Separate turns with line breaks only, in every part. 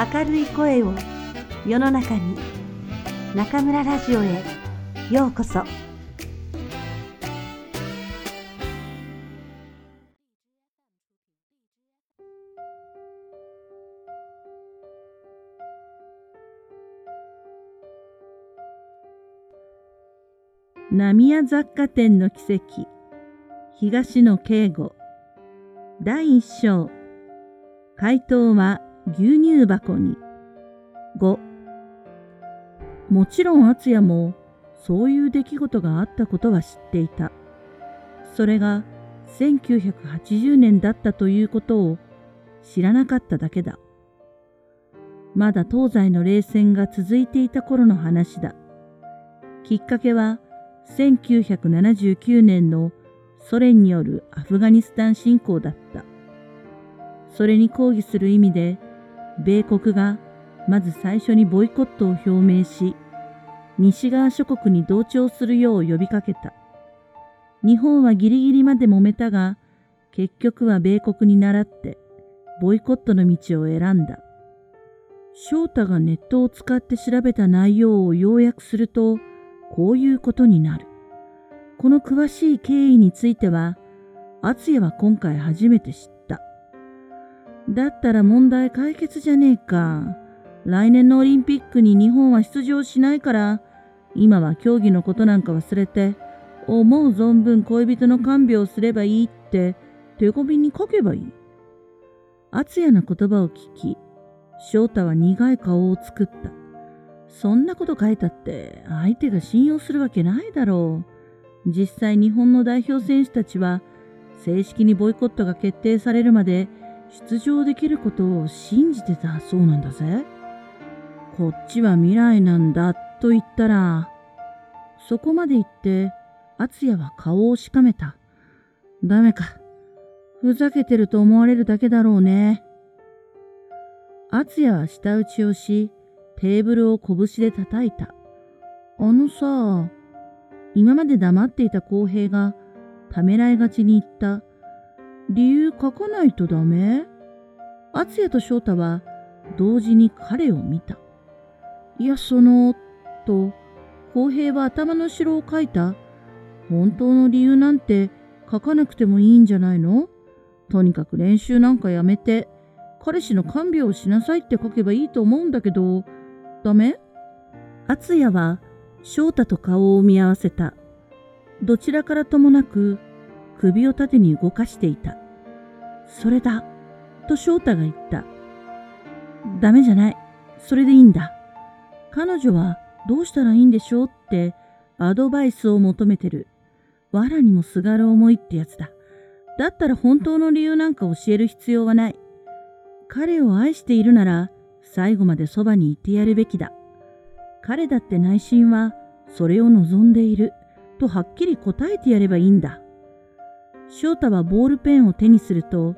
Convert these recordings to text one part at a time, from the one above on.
明るい声を世の中に中村ラジオへようこそ。
浪屋雑貨店の奇跡。東野圭吾。第一章。回答は牛乳箱に。5もちろん敦也もそういう出来事があったことは知っていた。それが1980年だったということを知らなかっただけだ。まだ東西の冷戦が続いていた頃の話だ。きっかけは1979年のソ連によるアフガニスタン侵攻だった。それに抗議する意味で、米国がまず最初にボイコットを表明し、西側諸国に同調するよう呼びかけた。日本はギリギリまで揉めたが、結局は米国に倣ってボイコットの道を選んだ。翔太がネットを使って調べた内容を要約すると、こういうことになる。この詳しい経緯については、敦也は今回初めて知った。だったら問題解決じゃねえか。来年のオリンピックに日本は出場しないから、今は競技のことなんか忘れて、思う存分恋人の看病をすればいいって手紙に書けばいい。敦也の言葉を聞き、翔太は苦い顔を作った。そんなこと書いたって相手が信用するわけないだろう。実際日本の代表選手たちは正式にボイコットが決定されるまで出場できることを信じてたそうなんだぜ。こっちは未来なんだと言ったら、そこまで言って敦也は顔をしかめた。ダメか。ふざけてると思われるだけだろうね。敦也は舌打ちをし、テーブルを拳で叩いた。あのさ、今まで黙っていた公平がためらいがちに言った。理由書かないとダメ？敦也と翔太は同時に彼を見た。いや、その、と、公平は頭の後ろを書いた。本当の理由なんて書かなくてもいいんじゃないの？とにかく練習なんかやめて、彼氏の看病をしなさいって書けばいいと思うんだけど、ダメ？敦也は翔太と顔を見合わせた。どちらからともなく首を縦に動かしていた。それだ、と翔太が言った。ダメじゃない。それでいいんだ。彼女はどうしたらいいんでしょうってアドバイスを求めてる。藁にもすがる思いってやつだ。だったら本当の理由なんか教える必要はない。彼を愛しているなら最後までそばにいてやるべきだ。彼だって内心はそれを望んでいるとはっきり答えてやればいいんだ。翔太はボールペンを手にすると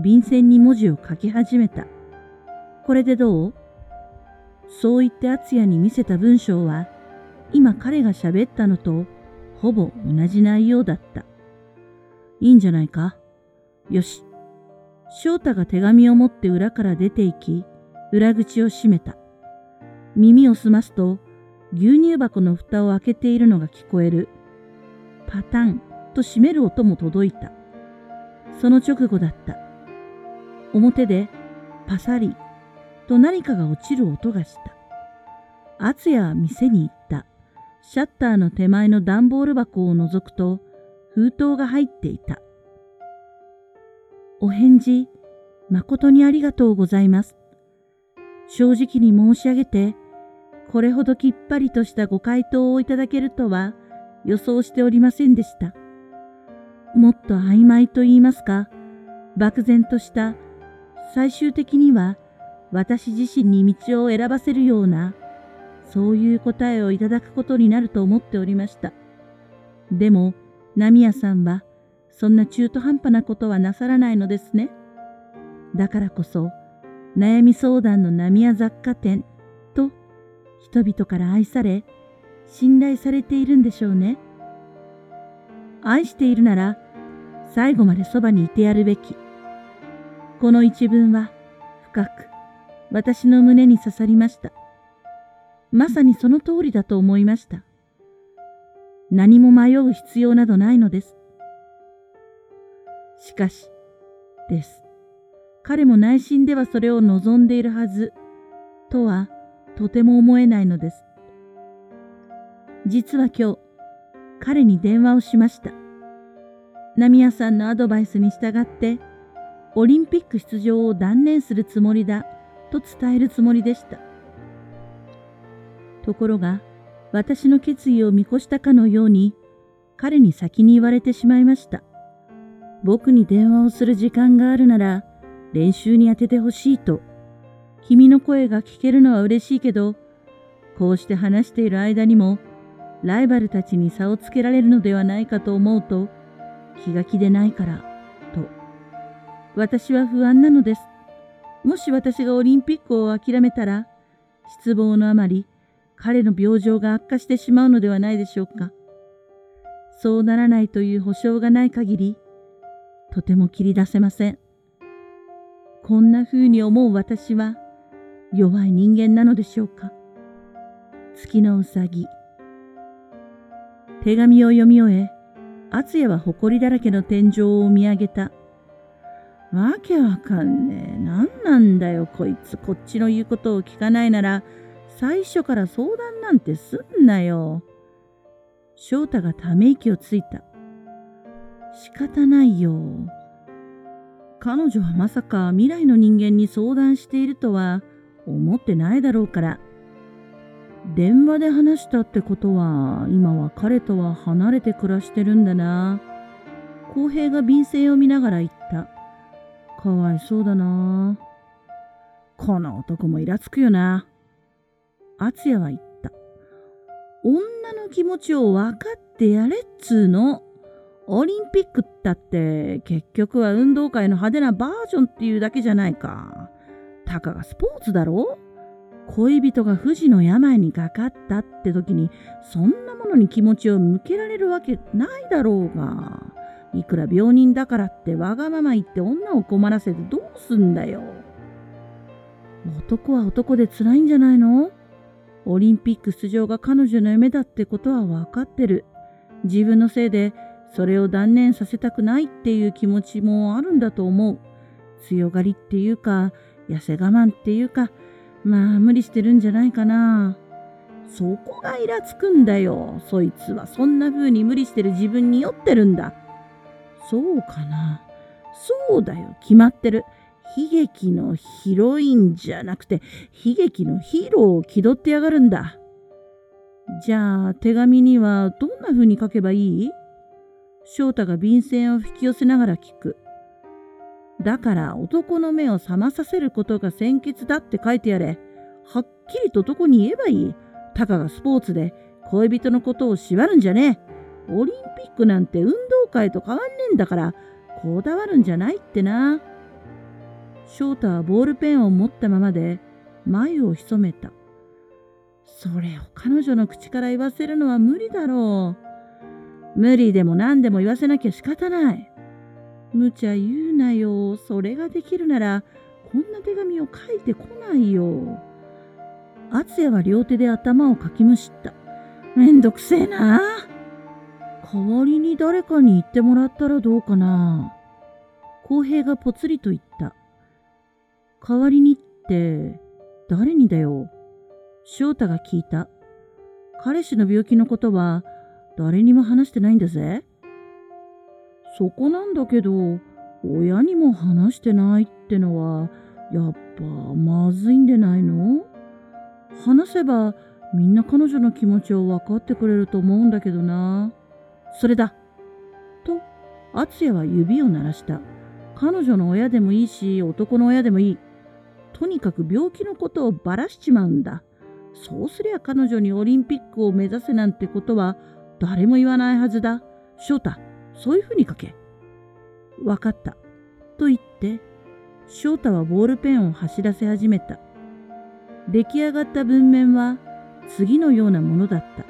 便箋に文字を書き始めた。これでどう？そう言って敦也に見せた文章は今彼が喋ったのとほぼ同じ内容だった。いいんじゃないか？よし。翔太が手紙を持って裏から出て行き、裏口を閉めた。耳を澄ますと、牛乳箱の蓋を開けているのが聞こえる。パタンと閉める音も届いた。その直後だった。表でパサリと何かが落ちる音がした。敦也は店に行った。シャッターの手前の段ボール箱を覗くと封筒が入っていた。お返事、誠にありがとうございます。正直に申し上げて、これほどきっぱりとしたご回答をいただけるとは予想しておりませんでした。もっと曖昧と言いますか、漠然とした最終的には私自身に道を選ばせるようなそういう答えをいただくことになると思っておりました。でも、ナミヤさんはそんな中途半端なことはなさらないのですね。だからこそ、悩み相談の浪屋雑貨店と人々から愛され、信頼されているんでしょうね。愛しているなら最後までそばにいてやるべき。この一文は深く私の胸に刺さりました。まさにその通りだと思いました。何も迷う必要などないのです。しかし、です。彼も内心ではそれを望んでいるはず、とはとても思えないのです。実は今日、彼に電話をしました。ナミヤさんのアドバイスに従って、オリンピック出場を断念するつもりだと伝えるつもりでした。ところが、私の決意を見越したかのように、彼に先に言われてしまいました。僕に電話をする時間があるなら、練習に当ててほしいと。君の声が聞けるのは嬉しいけど、こうして話している間にも、ライバルたちに差をつけられるのではないかと思うと気が気でないからと。私は不安なのです。もし私がオリンピックを諦めたら失望のあまり彼の病状が悪化してしまうのではないでしょうか。そうならないという保証がない限りとても切り出せません。こんな風に思う私は弱い人間なのでしょうか。月のうさぎ。手紙を読み終え、厚也は埃だらけの天井を見上げた。わけわかんねえ。何なんだよ、こいつ。こっちの言うことを聞かないなら、最初から相談なんてすんなよ。翔太がため息をついた。仕方ないよ。彼女はまさか未来の人間に相談しているとは思ってないだろうから。電話で話したってことは、今は彼とは離れて暮らしてるんだな。公平が便箋を見ながら言った。かわいそうだな。この男もイラつくよな。敦也は言った。女の気持ちを分かってやれっつうの。オリンピックったって結局は運動会の派手なバージョンっていうだけじゃないか。たかがスポーツだろ恋人が不治の病にかかったって時にそんなものに気持ちを向けられるわけないだろうが。いくら病人だからってわがまま言って女を困らせてどうすんだよ。男は男で辛いんじゃないの？オリンピック出場が彼女の夢だってことは分かってる。自分のせいでそれを断念させたくないっていう気持ちもあるんだと思う。強がりっていうか痩せ我慢っていうかまあ無理してるんじゃないかな。そこがイラつくんだよ。そいつはそんな風に無理してる自分に酔ってるんだ。そうかな。そうだよ。決まってる。悲劇のヒロインじゃなくて悲劇のヒーローを気取ってやがるんだ。じゃあ手紙にはどんな風に書けばいい？翔太が便箋を引き寄せながら聞く。だから男の目を覚まさせることが先決だって書いてやれ。はっきりと男に言えばいい？たかがスポーツで恋人のことを縛るんじゃねえ。オリンピックなんて運動会と変わんねえんだから、こだわるんじゃないってな。翔太はボールペンを持ったままで眉を潜めた。それを彼女の口から言わせるのは無理だろう。無理でも何でも言わせなきゃ仕方ない。無茶言うなよ。それができるなら、こんな手紙を書いてこないよ。敦也は両手で頭をかきむしった。めんどくせえな。代わりに誰かに言ってもらったらどうかな。公平がぽつりと言った。代わりにって誰にだよ。翔太が聞いた。彼氏の病気のことは誰にも話してないんだぜ。そこなんだけど、親にも話してないってのは、やっぱまずいんでないの？話せばみんな彼女の気持ちを分かってくれると思うんだけどな。それだ。と、敦也は指を鳴らした。彼女の親でもいいし、男の親でもいい。とにかく病気のことをばらしちまうんだ。そうすりゃ彼女にオリンピックを目指せなんてことは誰も言わないはずだ。翔太、そういうふうに書け。わかった。と言って、翔太はボールペンを走らせ始めた。出来上がった文面は次のようなものだった。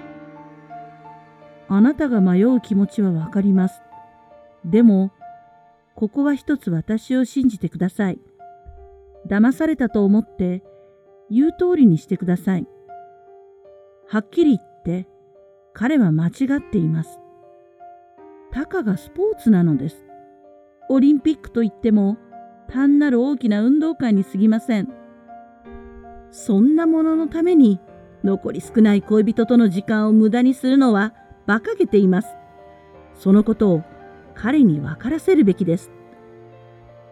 あなたが迷う気持ちはわかります。でも、ここは一つ私を信じてください。騙されたと思って言う通りにしてください。はっきり言って、彼は間違っています。たかがスポーツなのです。オリンピックといっても単なる大きな運動会に過ぎません。そんなもののために残り少ない恋人との時間を無駄にするのは馬鹿げています。そのことを彼に分からせるべきです。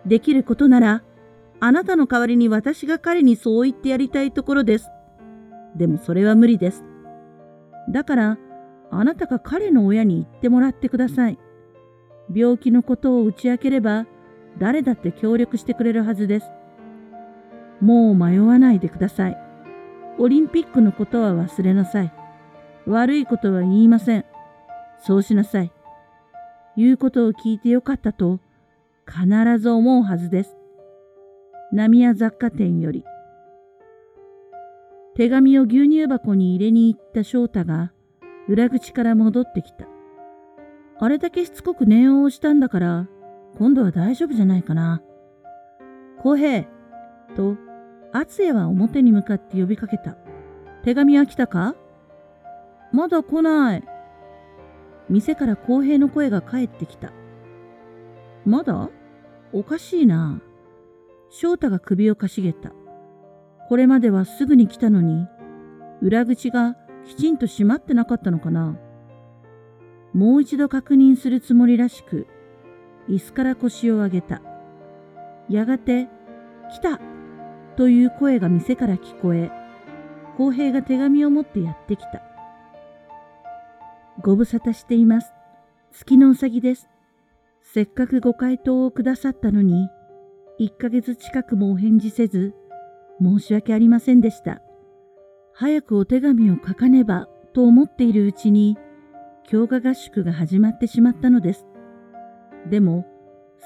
できることならあなたの代わりに私が彼にそう言ってやりたいところです。でもそれは無理です。だからあなたが彼の親に言ってもらってください。病気のことを打ち明ければ、誰だって協力してくれるはずです。もう迷わないでください。オリンピックのことは忘れなさい。悪いことは言いません。そうしなさい。言うことを聞いてよかったと必ず思うはずです。浪屋雑貨店より。手紙を牛乳箱に入れに行った翔太が裏口から戻ってきた。あれだけしつこく念を押したんだから、今度は大丈夫じゃないかな。浩平と、厚也は表に向かって呼びかけた。手紙は来たか？まだ来ない。店から浩平の声が返ってきた。まだ？おかしいな。翔太が首をかしげた。これまではすぐに来たのに、裏口がきちんと閉まってなかったのかな？もう一度確認するつもりらしく、椅子から腰を上げた。やがて、来たという声が店から聞こえ、公平が手紙を持ってやってきた。ご無沙汰しています。月のうさぎです。せっかくご回答をくださったのに、1ヶ月近くもお返事せず、申し訳ありませんでした。早くお手紙を書かねばと思っているうちに、強化合宿が始まってしまったのです。でも、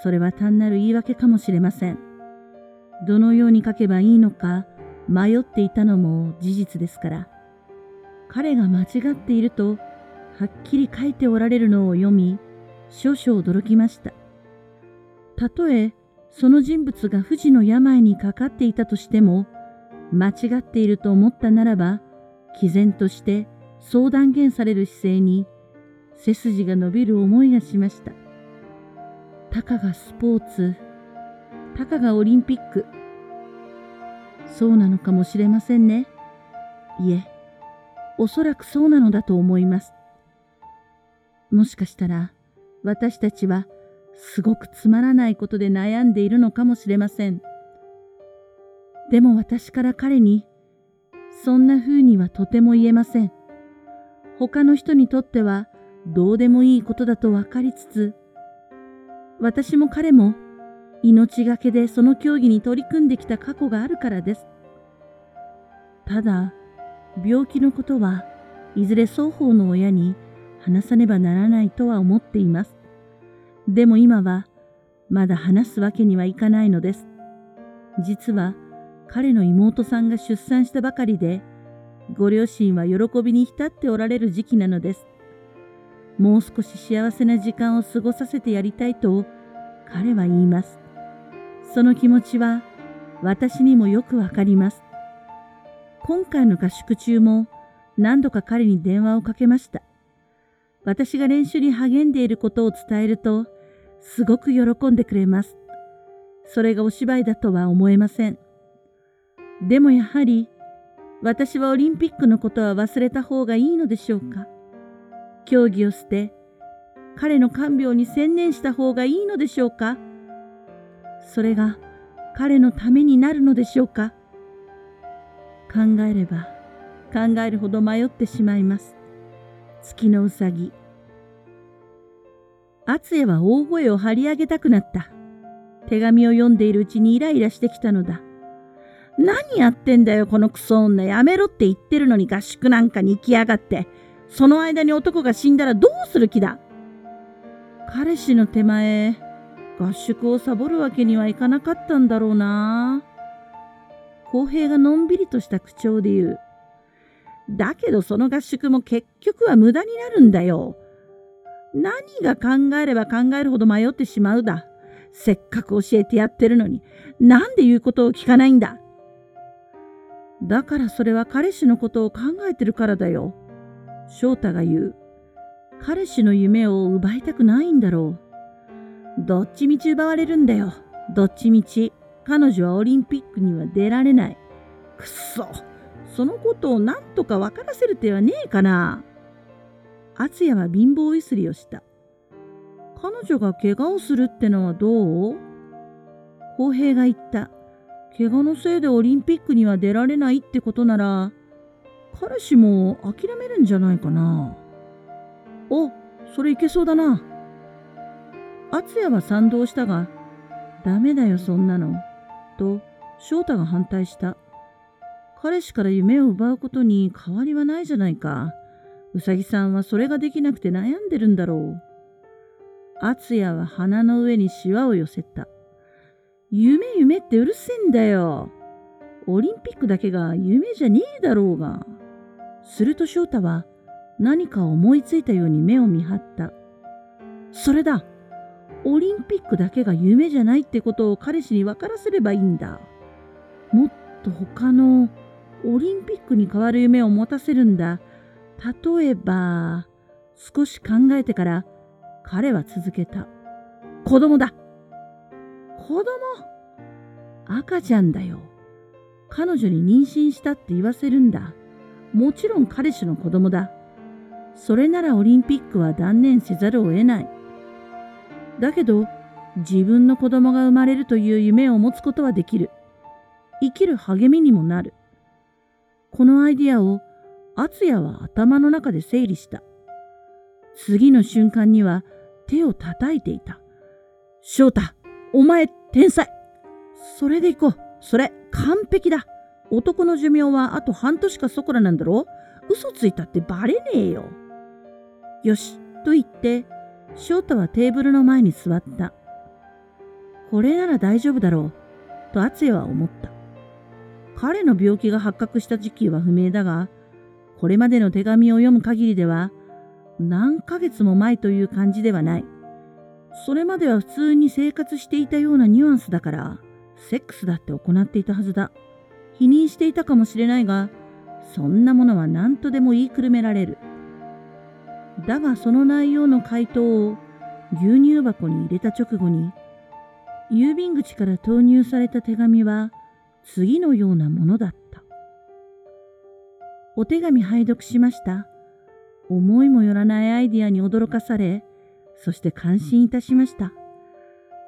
それは単なる言い訳かもしれません。どのように書けばいいのか迷っていたのも事実ですから。彼が間違っていると、はっきり書いておられるのを読み、少々驚きました。たとえ、その人物が不治の病にかかっていたとしても、間違っていると思ったならば、毅然としてそう断言される姿勢に、背筋が伸びる思いがしました。たかがスポーツ、たかがオリンピック。そうなのかもしれませんね。いえ、おそらくそうなのだと思います。もしかしたら、私たちはすごくつまらないことで悩んでいるのかもしれません。でも私から彼に、そんな風にはとても言えません。他の人にとってはどうでもいいことだと分かりつつ、私も彼も命がけでその競技に取り組んできた過去があるからです。ただ、病気のことはいずれ双方の親に話さねばならないとは思っています。でも今はまだ話すわけにはいかないのです。実は彼の妹さんが出産したばかりで、ご両親は喜びに浸っておられる時期なのです。もう少し幸せな時間を過ごさせてやりたいと彼は言います。その気持ちは私にもよくわかります。今回の合宿中も何度か彼に電話をかけました。私が練習に励んでいることを伝えると、すごく喜んでくれます。それがお芝居だとは思えません。でもやはり、私はオリンピックのことは忘れた方がいいのでしょうか？競技を捨て、彼の看病に専念した方がいいのでしょうか？それが彼のためになるのでしょうか？考えれば考えるほど迷ってしまいます。月のうさぎ。厚也は大声を張り上げたくなった。手紙を読んでいるうちにイライラしてきたのだ。何やってんだよ、このクソ女。やめろって言ってるのに合宿なんかに行きやがって。その間に男が死んだらどうする気だ彼氏の手前、合宿をサボるわけにはいかなかったんだろうな。公平がのんびりとした口調で言う。だけどその合宿も結局は無駄になるんだよ。何が考えれば考えるほど迷ってしまうだ。せっかく教えてやってるのに、なんで言うことを聞かないんだ。だからそれは彼氏のことを考えてるからだよ。翔太が言う。彼氏の夢を奪いたくないんだろう。どっちみち奪われるんだよ。どっちみち。彼女はオリンピックには出られない。くっそ。そのことを何とか分からせる手はねえかな。敦也は貧乏ゆすりをした。彼女が怪我をするってのはどう？公平が言った。怪我のせいでオリンピックには出られないってことなら、彼氏も諦めるんじゃないかな。お、それいけそうだな。敦也は賛同したが、ダメだよそんなの。と翔太が反対した。彼氏から夢を奪うことに変わりはないじゃないか。うさぎさんはそれができなくて悩んでるんだろう。敦也は鼻の上にシワを寄せた。夢夢ってうるせえんだよ。オリンピックだけが夢じゃねえだろうが。すると翔太は何か思いついたように目を見張った。それだオリンピックだけが夢じゃないってことを彼氏に分からせればいいんだ。もっと他のオリンピックに代わる夢を持たせるんだ。例えば、少し考えてから彼は続けた。子供だ子供赤ちゃんだよ。彼女に妊娠したって言わせるんだ。もちろん彼氏の子供だ。それならオリンピックは断念せざるを得ない。だけど、自分の子供が生まれるという夢を持つことはできる。生きる励みにもなる。このアイディアを敦也は頭の中で整理した。次の瞬間には手を叩いていた。翔太、お前天才それで行こう。それ完璧だ。男の寿命はあと半年かそこらなんだろう嘘ついたってバレねえよ。よし、と言って、翔太はテーブルの前に座った。これなら大丈夫だろう、と敦也は思った。彼の病気が発覚した時期は不明だが、これまでの手紙を読む限りでは、何ヶ月も前という感じではない。それまでは普通に生活していたようなニュアンスだから、セックスだって行っていたはずだ。否認していたかもしれないが、そんなものは何とでも言いくるめられる。だがその内容の回答を牛乳箱に入れた直後に、郵便口から投入された手紙は、次のようなものだった。お手紙拝読しました。思いもよらないアイディアに驚かされ、そして感心いたしました。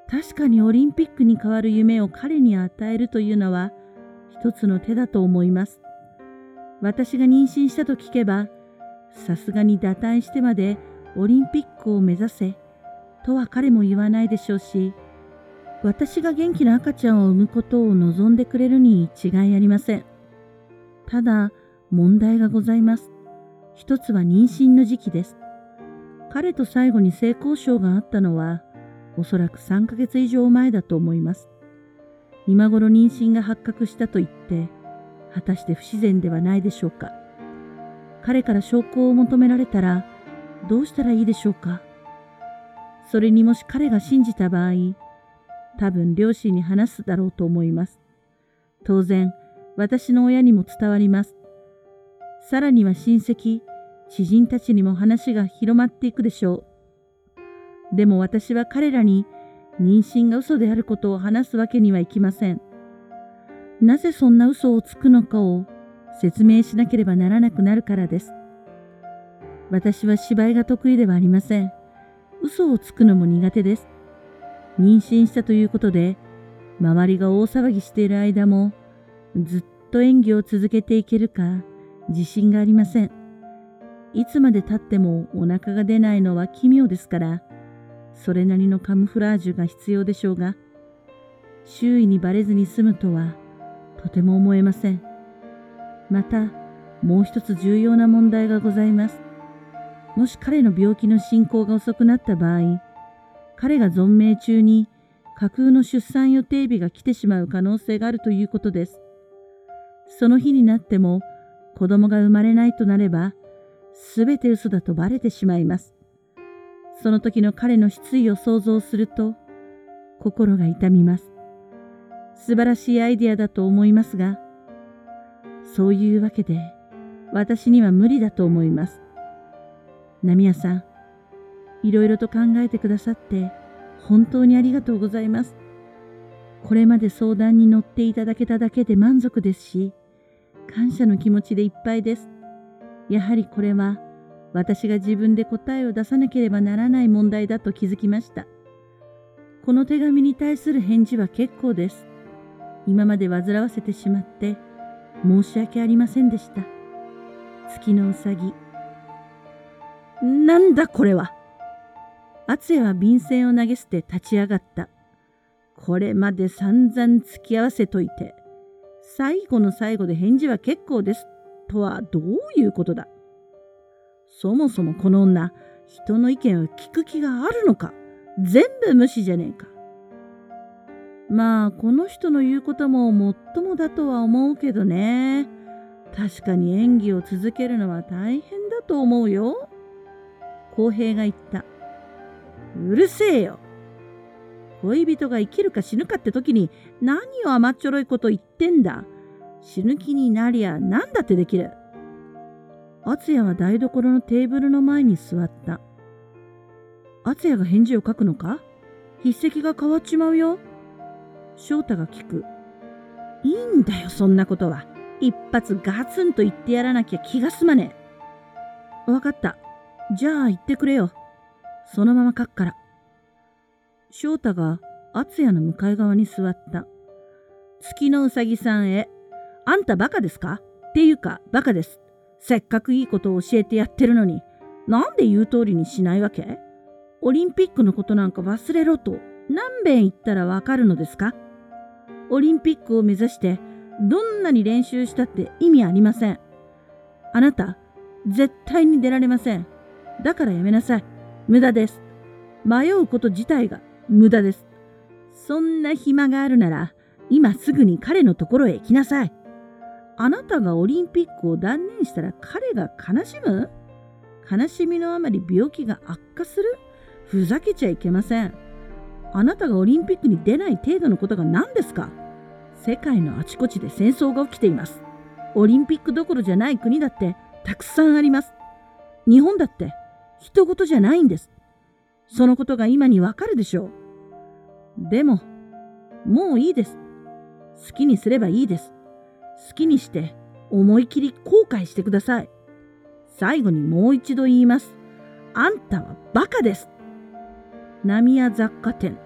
確かにオリンピックに代わる夢を彼に与えるというのは一つの手だと思います。私が妊娠したと聞けば、さすがに堕胎してまでオリンピックを目指せとは彼も言わないでしょうし、私が元気な赤ちゃんを産むことを望んでくれるに違いありません。ただ、問題がございます。一つは妊娠の時期です。彼と最後に性交渉があったのは、おそらく3ヶ月以上前だと思います。今頃妊娠が発覚したと言って、果たして不自然ではないでしょうか。彼から証拠を求められたら、どうしたらいいでしょうか。それにもし彼が信じた場合、多分両親に話すだろうと思います。当然、私の親にも伝わります。さらには親戚、知人たちにも話が広まっていくでしょう。でも私は彼らに妊娠が嘘であることを話すわけにはいきません。なぜそんな嘘をつくのかを説明しなければならなくなるからです。私は芝居が得意ではありません。嘘をつくのも苦手です。妊娠したということで、周りが大騒ぎしている間も、ずっと演技を続けていけるか、自信がありません。いつまで経ってもお腹が出ないのは奇妙ですから、それなりのカムフラージュが必要でしょうが、周囲にバレずに済むとは、とても思えません。また、もう一つ重要な問題がございます。もし彼の病気の進行が遅くなった場合、彼が存命中に架空の出産予定日が来てしまう可能性があるということです。その日になっても子供が生まれないとなれば、すべて嘘だとバレてしまいます。その時の彼の失意を想像すると、心が痛みます。素晴らしいアイデアだと思いますが、そういうわけで、私には無理だと思います。ナミヤさん、いろいろと考えてくださって本当にありがとうございます。これまで相談に乗っていただけただけで満足ですし、感謝の気持ちでいっぱいです。やはりこれは私が自分で答えを出さなければならない問題だと気づきました。この手紙に対する返事は結構です。今まで煩わせてしまって申し訳ありませんでした。月のうさぎ。なんだこれは厚也は便箋を投げ捨て立ち上がった。これまで散々付き合わせといて、最後の最後で返事は結構です。とはどういうことだ？そもそもこの女、人の意見を聞く気があるのか？全部無視じゃねえか？まあ、この人の言うことももっともだとは思うけどね。確かに演技を続けるのは大変だと思うよ。公平が言った。うるせえよ。恋人が生きるか死ぬかって時に何を甘っちょろいこと言ってんだ？死ぬ気になりゃ何だってできる。敦也は台所のテーブルの前に座った。敦也が返事を書くのか？筆跡が変わっちまうよ。翔太が聞く。いいんだよ、そんなことは。一発ガツンと言ってやらなきゃ気が済まねえ。わかった。じゃあ言ってくれよ。そのまま書くから。翔太が敦也の向かい側に座った。月のうさぎさんへ、あんたバカですか？っていうかバカです。せっかくいいことを教えてやってるのに、なんで言う通りにしないわけ？オリンピックのことなんか忘れろと何遍言ったらわかるのですか？オリンピックを目指してどんなに練習したって意味ありません。あなた、絶対に出られません。だからやめなさい。無駄です。迷うこと自体が無駄です。そんな暇があるなら、今すぐに彼のところへ行きなさい。あなたがオリンピックを断念したら彼が悲しむ？悲しみのあまり病気が悪化する？ふざけちゃいけません。あなたがオリンピックに出ない程度のことが何ですか？世界のあちこちで戦争が起きています。オリンピックどころじゃない国だってたくさんあります。日本だって人事じゃないんです。そのことが今にわかるでしょう。でも、もういいです。好きにすればいいです。好きにして思い切り後悔してください。最後にもう一度言います。あんたはバカです。浪屋雑貨店